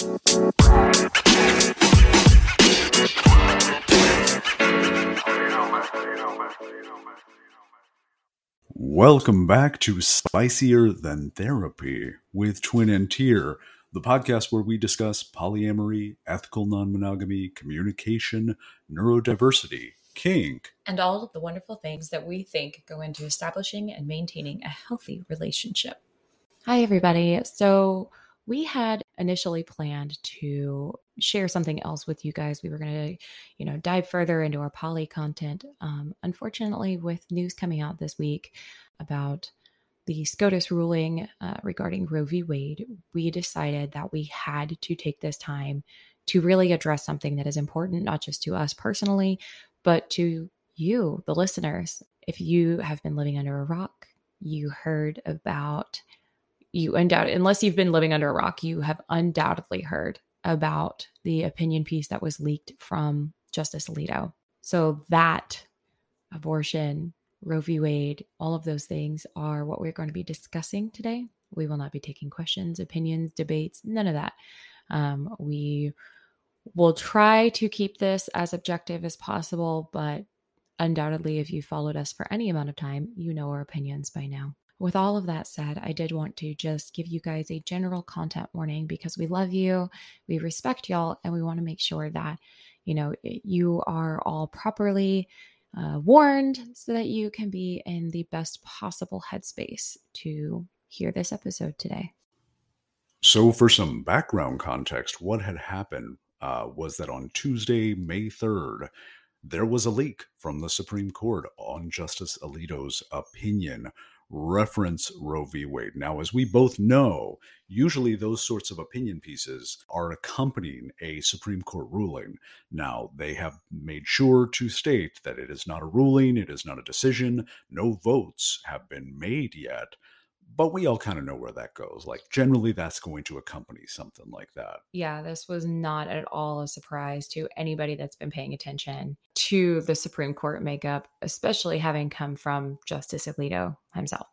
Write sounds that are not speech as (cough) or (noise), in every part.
Welcome back to Spicier Than Therapy with Twin and Tier, the podcast where we discuss polyamory, ethical non monogamy, communication, neurodiversity, kink, and all of the wonderful things that we think go into establishing and maintaining a healthy relationship. Hi, everybody. So, we had initially planned to share something else with you guys. We were going to, you know, dive further into our poly content. Um, unfortunately, with news coming out this week about the SCOTUS ruling uh, regarding Roe v. Wade, we decided that we had to take this time to really address something that is important, not just to us personally, but to you, the listeners. If you have been living under a rock, you heard about you undoubtedly, unless you've been living under a rock, you have undoubtedly heard about the opinion piece that was leaked from Justice Alito. So that abortion, Roe v. Wade, all of those things are what we're going to be discussing today. We will not be taking questions, opinions, debates, none of that. Um, we will try to keep this as objective as possible, but undoubtedly, if you followed us for any amount of time, you know our opinions by now. With all of that said, I did want to just give you guys a general content warning because we love you, we respect y'all, and we want to make sure that, you know, you are all properly uh, warned so that you can be in the best possible headspace to hear this episode today. So, for some background context, what had happened uh, was that on Tuesday, May 3rd, there was a leak from the Supreme Court on Justice Alito's opinion reference Roe v. Wade. Now, as we both know, usually those sorts of opinion pieces are accompanying a Supreme Court ruling. Now, they have made sure to state that it is not a ruling, it is not a decision, no votes have been made yet but we all kind of know where that goes. Like generally that's going to accompany something like that. Yeah, this was not at all a surprise to anybody that's been paying attention to the Supreme Court makeup, especially having come from Justice Alito himself.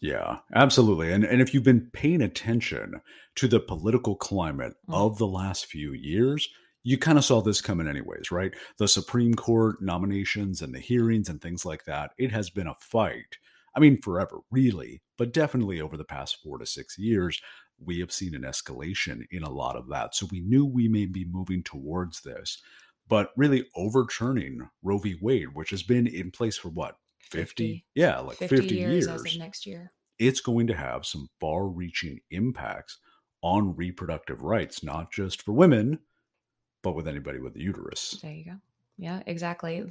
Yeah, absolutely. And and if you've been paying attention to the political climate mm. of the last few years, you kind of saw this coming anyways, right? The Supreme Court nominations and the hearings and things like that. It has been a fight I mean, forever, really, but definitely over the past four to six years, we have seen an escalation in a lot of that. So we knew we may be moving towards this, but really overturning Roe v. Wade, which has been in place for what, 50? 50. Yeah, like 50, 50 years, years. next year. It's going to have some far reaching impacts on reproductive rights, not just for women, but with anybody with a uterus. There you go. Yeah, exactly.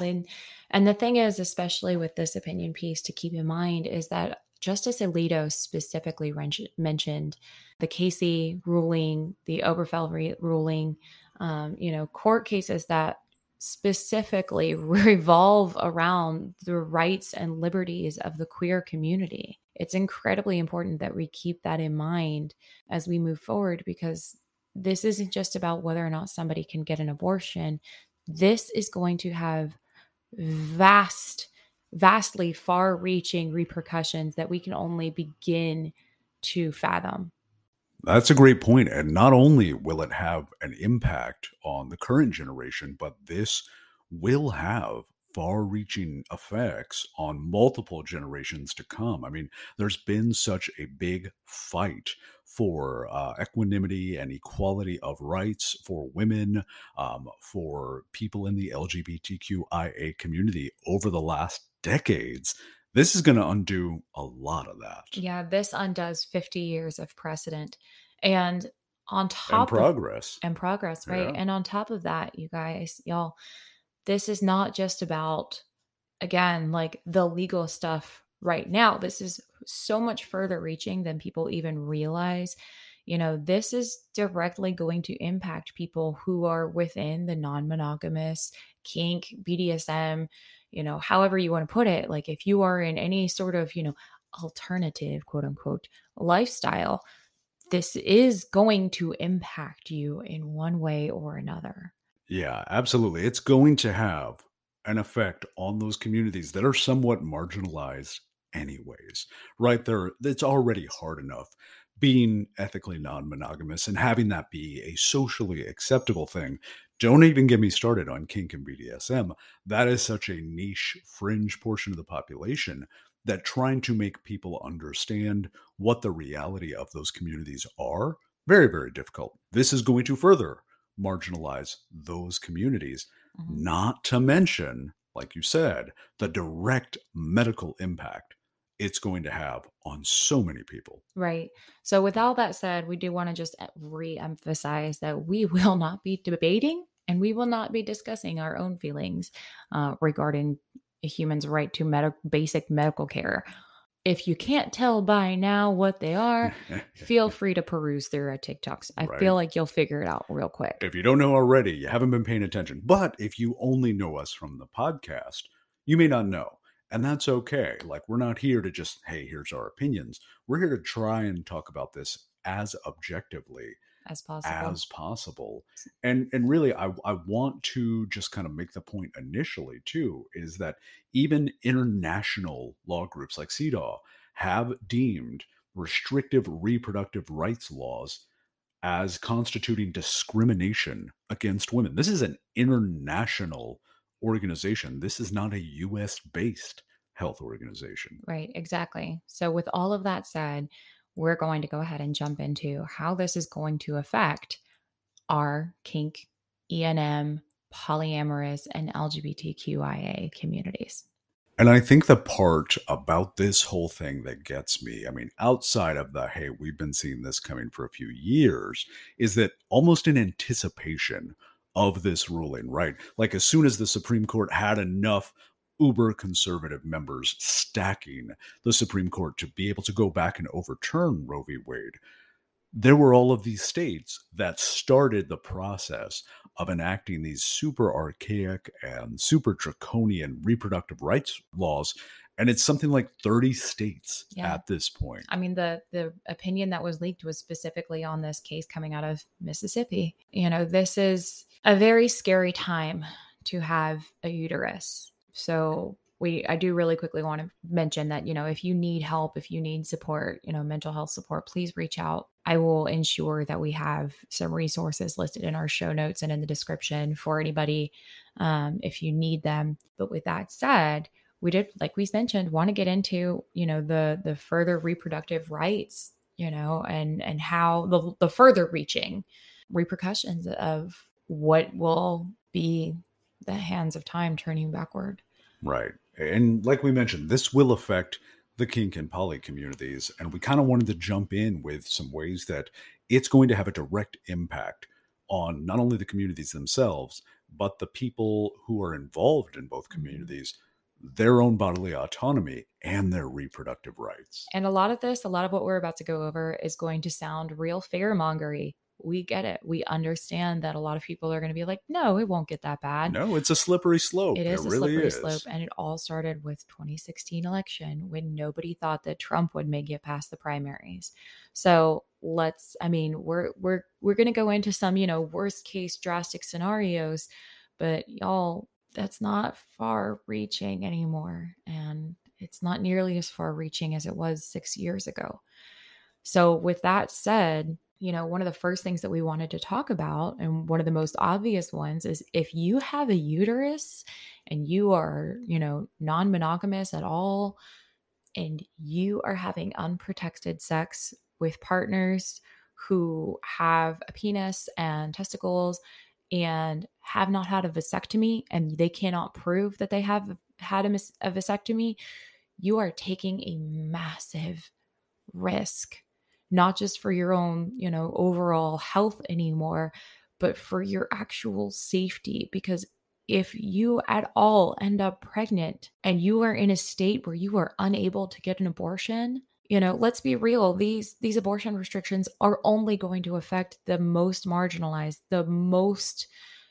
And the thing is, especially with this opinion piece to keep in mind, is that Justice Alito specifically mentioned the Casey ruling, the Obergefell re- ruling, um, you know, court cases that specifically (laughs) revolve around the rights and liberties of the queer community. It's incredibly important that we keep that in mind as we move forward because this isn't just about whether or not somebody can get an abortion this is going to have vast, vastly far reaching repercussions that we can only begin to fathom. That's a great point. And not only will it have an impact on the current generation, but this will have far reaching effects on multiple generations to come. I mean, there's been such a big fight for uh, equanimity and equality of rights for women, um, for people in the LGBTQIA community over the last decades. This is going to undo a lot of that. Yeah, this undoes 50 years of precedent. And on top and progress. Of, and progress, right? Yeah. And on top of that, you guys, y'all, this is not just about, again, like the legal stuff right now. This is so much further reaching than people even realize. You know, this is directly going to impact people who are within the non monogamous, kink, BDSM, you know, however you want to put it. Like if you are in any sort of, you know, alternative, quote unquote, lifestyle, this is going to impact you in one way or another. Yeah, absolutely. It's going to have an effect on those communities that are somewhat marginalized anyways. Right there it's already hard enough being ethically non monogamous and having that be a socially acceptable thing. Don't even get me started on kink and BDSM. That is such a niche, fringe portion of the population that trying to make people understand what the reality of those communities are very very difficult this is going to further marginalize those communities mm-hmm. not to mention like you said the direct medical impact it's going to have on so many people. Right. So, with all that said, we do want to just re emphasize that we (laughs) will not be debating and we will not be discussing our own feelings uh, regarding a human's right to med- basic medical care. If you can't tell by now what they are, (laughs) feel free to peruse through our TikToks. I right. feel like you'll figure it out real quick. If you don't know already, you haven't been paying attention. But if you only know us from the podcast, you may not know. And that's okay. Like, we're not here to just, hey, here's our opinions. We're here to try and talk about this as objectively as possible. as possible. And and really i i want to just kind of make the point initially too is that even international law groups like CEDAW have deemed restrictive reproductive rights laws as constituting discrimination against women. This is an international organization. This is not a US based health organization. Right exactly. So with all of that said we're going to go ahead and jump into how this is going to affect our kink, ENM, polyamorous, and LGBTQIA communities. And I think the part about this whole thing that gets me, I mean, outside of the, hey, we've been seeing this coming for a few years, is that almost in anticipation of this ruling, right? Like as soon as the Supreme Court had enough uber conservative members stacking the Supreme Court to be able to go back and overturn Roe v. Wade, there were all of these states that started the process of enacting these super archaic and super draconian reproductive rights laws and it's something like 30 states yeah. at this point. I mean the the opinion that was leaked was specifically on this case coming out of Mississippi. You know, this is a very scary time to have a uterus. So we I do really quickly want to mention that, you know, if you need help, if you need support, you know, mental health support, please reach out. I will ensure that we have some resources listed in our show notes and in the description for anybody um, if you need them. But with that said, we did, like we mentioned, want to get into, you know, the the further reproductive rights, you know, and and how the the further reaching repercussions of what will be the hands of time turning backward. Right. And like we mentioned, this will affect the kink and poly communities. And we kind of wanted to jump in with some ways that it's going to have a direct impact on not only the communities themselves, but the people who are involved in both mm-hmm. communities, their own bodily autonomy and their reproductive rights. And a lot of this, a lot of what we're about to go over is going to sound real fearmongery we get it. We understand that a lot of people are going to be like, no, it won't get that bad. No, it's a slippery slope. It is it a really slippery is. slope. And it all started with 2016 election when nobody thought that Trump would make it past the primaries. So let's, I mean, we're, we're, we're going to go into some, you know, worst case drastic scenarios, but y'all, that's not far reaching anymore. And it's not nearly as far reaching as it was six years ago. So with that said, you know, one of the first things that we wanted to talk about, and one of the most obvious ones, is if you have a uterus and you are, you know, non monogamous at all, and you are having unprotected sex with partners who have a penis and testicles and have not had a vasectomy and they cannot prove that they have had a, a vasectomy, you are taking a massive risk not just for your own, you know, overall health anymore, but for your actual safety. Because if you at all end up pregnant and you are in a state where you are unable to get an abortion, you know let's be real these these abortion restrictions are only going to affect the most marginalized the most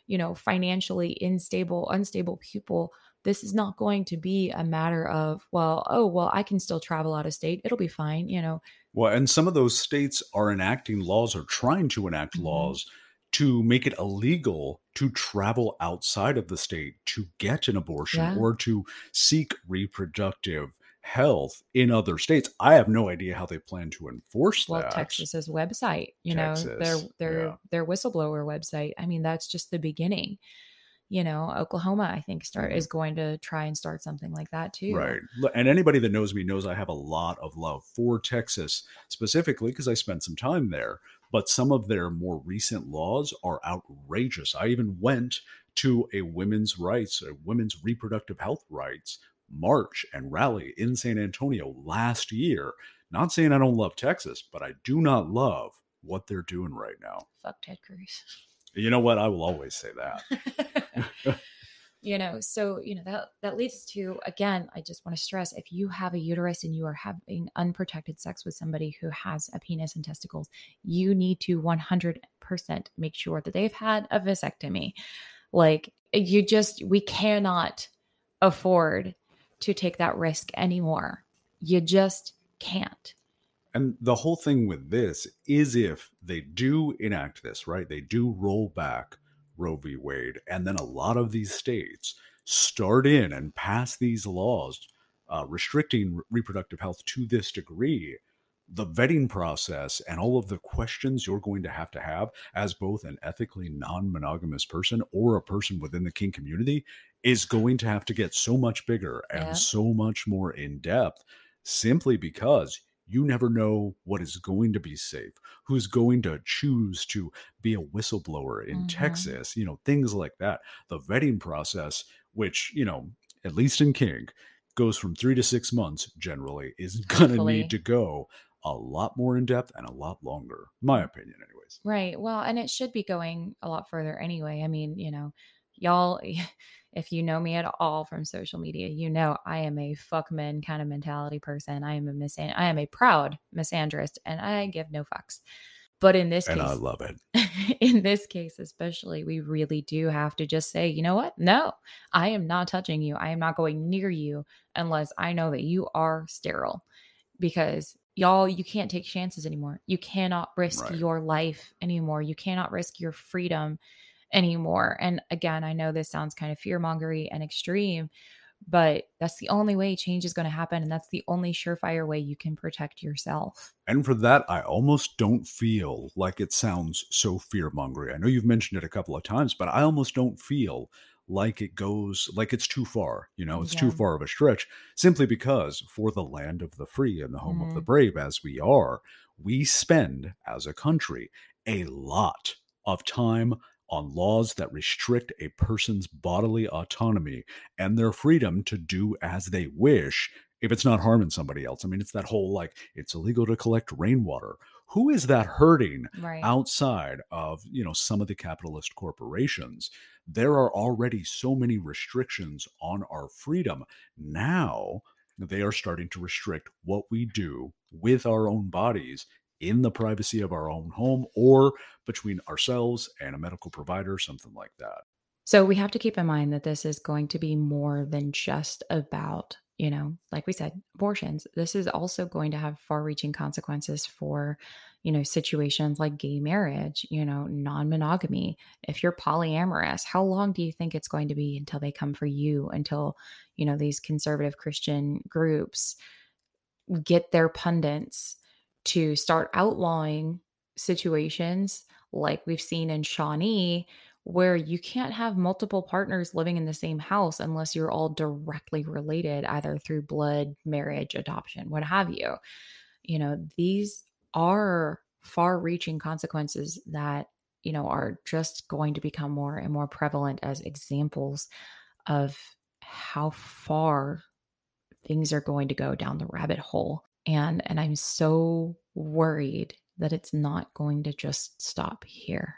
you know financially unstable unstable people this is not going to be a matter of well oh well i can still travel out of state it'll be fine you know well, and some of those states are enacting laws or trying to enact mm-hmm. laws to make it illegal to travel outside of the state to get an abortion yeah. or to seek reproductive health in other states. I have no idea how they plan to enforce well, that. Texas's website, you know, their their yeah. their whistleblower website. I mean, that's just the beginning. You know, Oklahoma, I think, start Mhm. is going to try and start something like that too. Right. And anybody that knows me knows I have a lot of love for Texas, specifically because I spent some time there. But some of their more recent laws are outrageous. I even went to a women's rights, a women's reproductive health rights march and rally in San Antonio last year. Not saying I don't love Texas, but I do not love what they're doing right now. Fuck Ted Cruz. You know what? I will always say that. (laughs) (laughs) you know so you know that that leads to again i just want to stress if you have a uterus and you are having unprotected sex with somebody who has a penis and testicles you need to 100% make sure that they've had a vasectomy like you just we cannot afford to take that risk anymore you just can't And the whole thing with this is if they do enact this, right? They do roll back Roe v. Wade, and then a lot of these states start in and pass these laws uh, restricting re- reproductive health to this degree. The vetting process and all of the questions you're going to have to have as both an ethically non monogamous person or a person within the kink community is going to have to get so much bigger and Yeah. so much more in depth simply because you never know what is going to be safe, who's going to choose to be a whistleblower in Mhm. Texas, you know, things like that. The vetting process, which, you know, at least in Kink, goes from three to six months generally, is (laughs) going to need to go a lot more in depth and a lot longer, my opinion, anyways. Right. Well, and it should be going a lot further anyway. I mean, you know, y'all, if you know me at all from social media, you know I am a fuck men kind of mentality person. I am a mis I am a proud misandrist and I give no fucks. But in this And I love it. (laughs) in this case especially, we really do have to just say, you know what? No, I am not touching you. I am not going near you unless I know that you are sterile. Because y'all, you can't take chances anymore. You cannot risk Right. your life anymore. You cannot risk your freedom anymore. And again, I know this sounds kind of fear mongery and extreme, but that's the only way change is going to happen. And that's the only surefire way you can protect yourself. And for that, I almost don't feel like it sounds so fear mongery. I know you've mentioned it a couple of times, but I almost don't feel like it goes like it's too far. You know, it's too far of a stretch simply because for the land of the free and the home of the Mhm. brave, as we are, we spend as a country a lot of time on laws that restrict a person's bodily autonomy and their freedom to do as they wish if it's not harming somebody else. I mean, it's that whole like it's illegal to collect rainwater. Who is that hurting Right. outside of, you know, some of the capitalist corporations? There are already so many restrictions on our freedom. Now they are starting to restrict what we do with our own bodies in the privacy of our own home or between ourselves and a medical provider, something like that. So we have to keep in mind that this is going to be more than just about, you know, like we said, abortions. This is also going to have far reaching consequences for, you know, situations like gay marriage, you know, non monogamy. If you're polyamorous, how long do you think it's going to be until they come for you, until, you know, these conservative Christian groups get their pundits to start outlawing situations like we've seen in Shawnee, where you can't have multiple partners living in the same house unless you're all directly related, either through blood, marriage, adoption, what have you. You know, these are far reaching consequences that, you know, are just going to become more and more prevalent as examples of how far things are going to go down the rabbit hole and and i'm so worried that it's not going to just stop here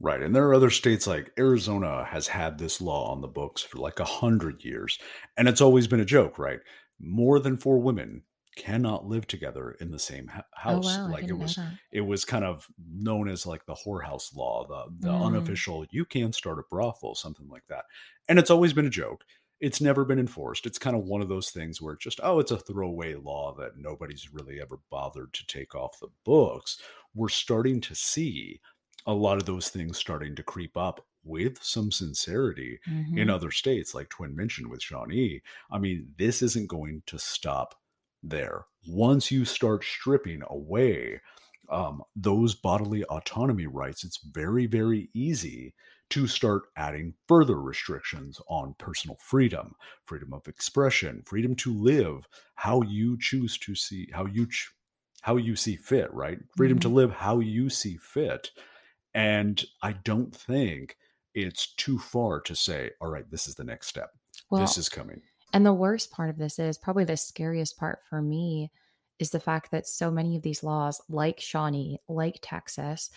Right. And there are other states like Arizona has had this law on the books for like a hundred years. And it's always been a joke, right? More than four women cannot live together in the same house. oh wow like it was it was kind of known as like the whorehouse law, the the Mm. unofficial you can start a brothel, something like that. And it's always been a joke. It's never been enforced. It's kind of one of those things where it's just, oh, it's a throwaway law that nobody's really ever bothered to take off the books. We're starting to see a lot of those things starting to creep up with some sincerity mm-hmm. in other states, like Twin mentioned with Shawnee. I mean, this isn't going to stop there. Once you start stripping away um, those bodily autonomy rights, it's very, very easy to start adding further restrictions on personal freedom, freedom of expression, freedom to live how you choose to see, how you ch- how you see fit, right? Freedom mm-hmm. to live how you see fit. And I don't think it's too far to say, all right, this is the next step. Well, this is coming. And the worst part of this is probably the scariest part for me is the fact that so many of these laws, like Shawnee, like Texas,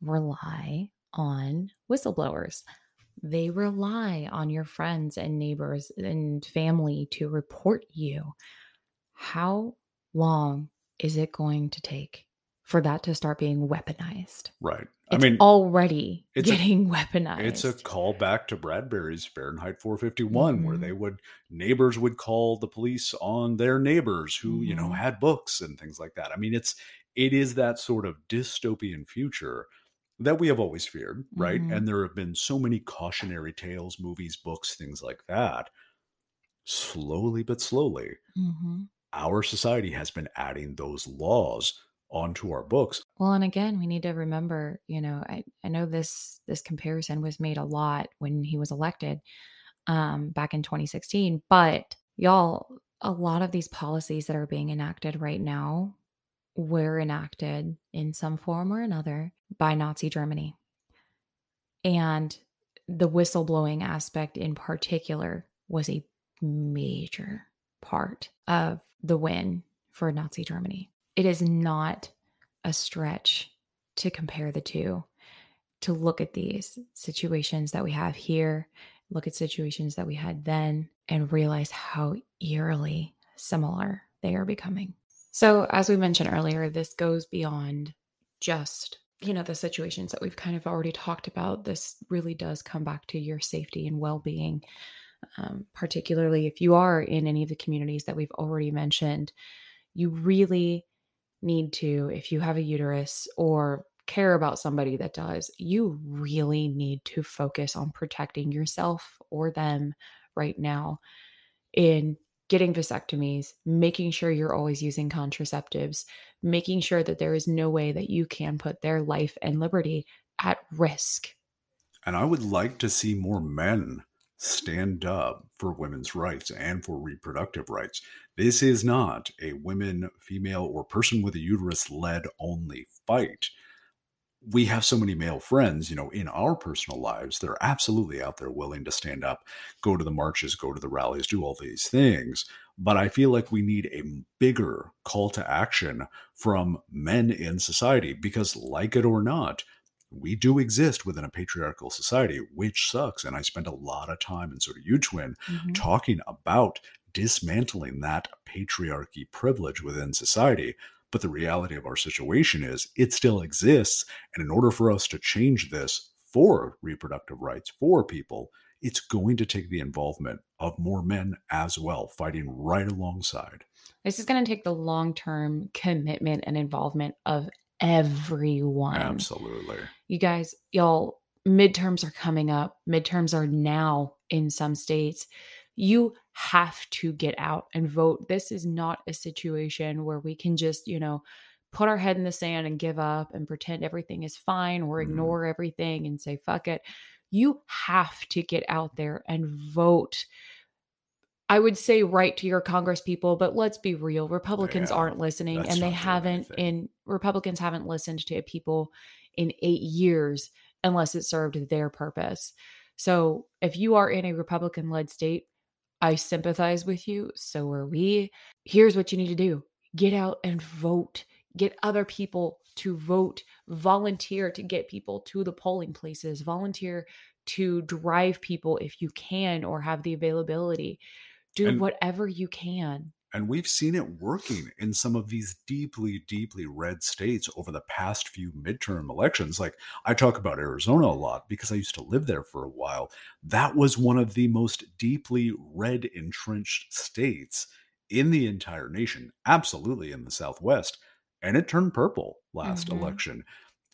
rely on whistleblowers. They rely on your friends and neighbors and family to report you. How long is it going to take for that to start being weaponized? Right. It's I mean, already it's getting a, weaponized. It's a callback to Bradbury's Fahrenheit 451, mm-hmm. where they would neighbors would call the police on their neighbors who mm-hmm. you know mm-hmm. had books and things like that. I mean, it's it is that sort of dystopian future that we have always feared, right? Mm-hmm. And there have been so many cautionary tales, movies, books, things like that. Slowly but slowly, mm-hmm. our society has been adding those laws onto our books. Well, and again, we need to remember, you know, I, I know this this comparison was made a lot when he was elected um, back in 2016, but y'all, a lot of these policies that are being enacted right now were enacted in some form or another by Nazi Germany. And the whistleblowing aspect in particular was a major part of the win for Nazi Germany it is not a stretch to compare the two, to look at these situations that we have here, look at situations that we had then, and realize how eerily similar they are becoming. So, as we mentioned earlier, this goes beyond just you know the situations that we've kind of already talked about this really does come back to your safety and well-being. Um, particularly if you are in any of the communities that we've already mentioned you really need to, if you have a uterus or care about somebody that does, you really need to focus on protecting yourself or them right now in getting vasectomies, making sure you're always using contraceptives, making sure that there is no way that you can put their life and liberty at risk. And I would like to see more men stand up for women's rights and for reproductive rights. This is not a women, female, or person with a uterus led only fight. We have so many male friends, you know, in our personal lives. that are absolutely out there willing to stand up, go to the marches, go to the rallies, do all these things. But I feel like we need a bigger call to action from men in society because, like it or not, we do exist within a patriarchal society, which sucks. And I spent a lot of time, and so do you, Twin, mm-hmm. talking about dismantling that patriarchy privilege within society. But the reality of our situation is it still exists. And in order for us to change this for reproductive rights for people, it's going to take the involvement of more men as well, fighting right alongside. This is going to take the long term commitment and involvement of everyone. Absolutely. You guys, y'all, midterms are coming up. Midterms are now in some states. You have to get out and vote. This is not a situation where we can just, you know, put our head in the sand and give up and pretend everything is fine or mm-hmm. ignore mm-hmm. everything and say, fuck it. You have to get out there and vote I would say write to your Congress people, but let's be real. Republicans yeah, aren't listening and they haven't in Republicans haven't listened to people in 8 years unless it served their purpose. So, if you are in a Republican led state, I sympathize with you, so are we. Here's what you need to do. Get out and vote. Get other people to vote. Volunteer to get people to the polling places. Volunteer to drive people if you can or have the availability do and, whatever you can. And we've seen it working in some of these deeply, deeply red states over the past few midterm elections. Like I talk about Arizona a lot because I used to live there for a while. That was one of the most deeply red entrenched states in the entire nation, absolutely in the Southwest. And it turned purple last mm-hmm. election.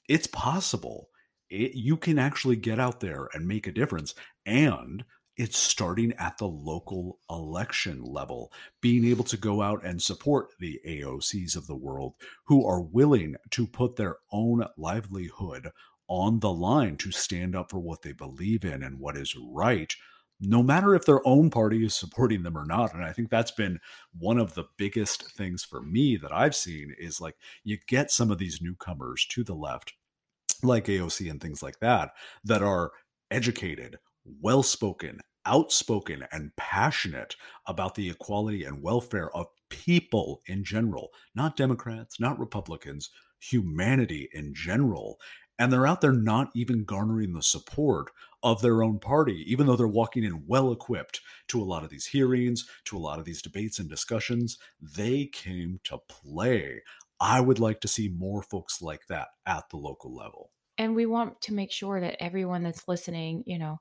It's possible it, you can actually get out there and make a difference. And it's starting at the local election level, being able to go out and support the AOCs of the world who are willing to put their own livelihood on the line to stand up for what they believe in and what is right, no matter if their own party is supporting them or not. And I think that's been one of the biggest things for me that I've seen is like you get some of these newcomers to the left, like AOC and things like that, that are educated, well spoken, outspoken, and passionate about the equality and welfare of people in general, not Democrats, not Republicans, humanity in general. And they're out there not even garnering the support of their own party, even though they're walking in well equipped to a lot of these hearings, to a lot of these debates and discussions. They came to play. I would like to see more folks like that at the local level. And we want to make sure that everyone that's listening, you know,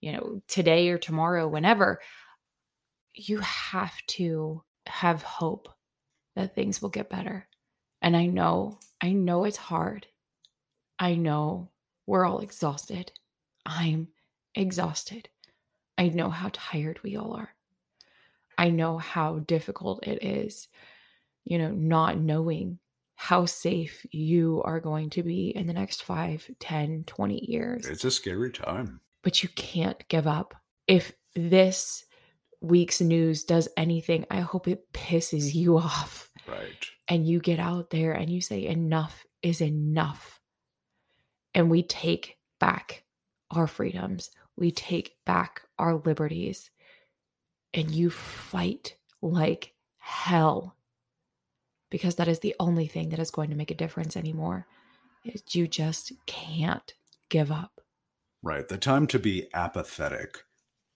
you know, today or tomorrow, whenever, you have to have hope that things will get better. And I know, I know it's hard. I know we're all exhausted. I'm exhausted. I know how tired we all are. I know how difficult it is, you know, not knowing how safe you are going to be in the next 5, 10, 20 years. It's a scary time but you can't give up. If this week's news does anything, I hope it pisses you (laughs) off. Right. And you get out there and you say, enough is enough. And we take back our freedoms, we take back our liberties, and you fight like hell because that is the only thing that is going to make a difference anymore. Is you just can't give up. Right. The time to be apathetic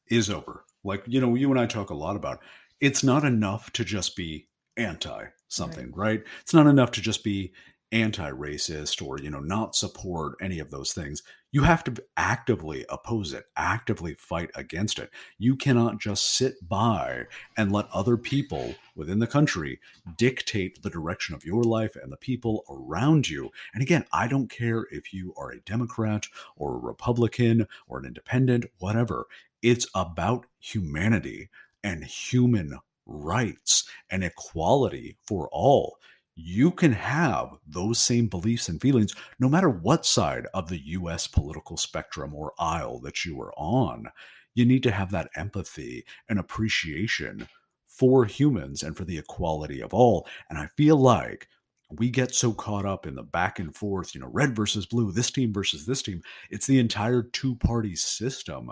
is over. Like, you know, you and I talk a lot about it's not enough to just be anti something, right. right? It's not enough to just be anti-racist or you know not support any of those things you have to actively oppose it actively fight against it. You cannot just sit by and let other people within the country dictate the direction of your life and the people around you. And again i don't care if you are a democrat or a republican or an independent whatever. It's about humanity and human rights and equality for all you can have those same beliefs and feelings no matter what side of the US political spectrum or aisle that you are on. You need to have that empathy and appreciation for humans and for the equality of all. And I feel like we get so caught up in the back and forth, you know, red versus blue, this team versus this team. It's the entire two party system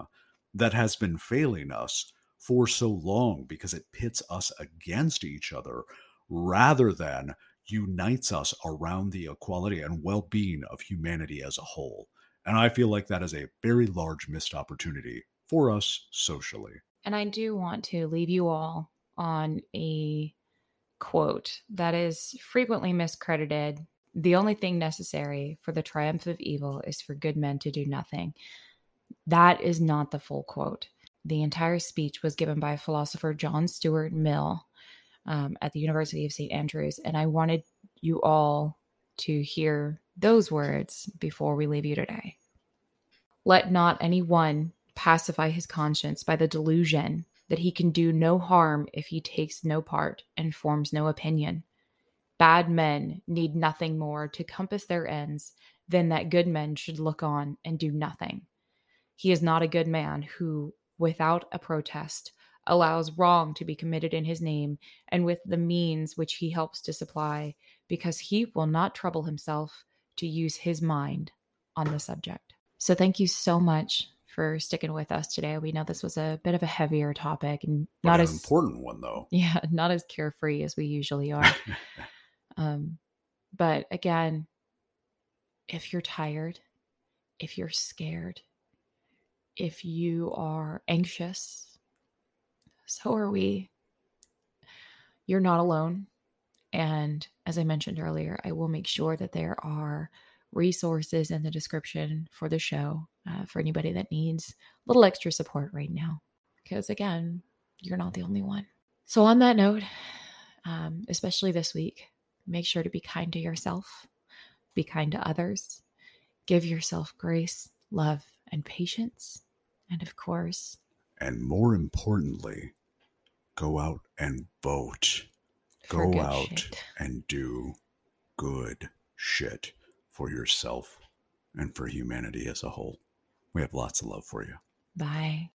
that has been failing us for so long because it pits us against each other rather than unites us around the equality and well being of humanity as a whole. And I feel like that is a very large missed opportunity for us socially. And I do want to leave you all on a quote that is frequently miscredited. The only thing necessary for the triumph of evil is for good men to do nothing. That is not the full quote. The entire speech was given by philosopher John Stuart Mill um, at the University of St. Andrews. And I wanted you all to hear those words before we leave you today. Let not any one pacify his conscience by the delusion that he can do no harm if he takes no part and forms no opinion. Bad men need nothing more to compass their ends than that good men should look on and do nothing. He is not a good man who, without a protest, allows wrong to be committed in his name and with the means which he helps to supply, because he will not trouble himself to use his mind on the subject. So, thank you so much for sticking with us today. We know this was a bit of a heavier topic and not an as important one, though. (laughs) Yeah, not as carefree as we usually (laughs) are. um, but again, if you're tired, if you're scared, if you are anxious, so are we. You're not alone. And as I mentioned earlier, I will make sure that there are resources in the description for the show uh, for anybody that needs a little extra support right now. Because again, you're not the only one. So, on that note, um, especially this week, make sure to be kind to yourself, be kind to others, Give yourself grace, love, and patience. And of course, and more importantly, go out and vote. Go out shit. and do good shit for yourself and for humanity as a whole. We have lots of love for you. Bye.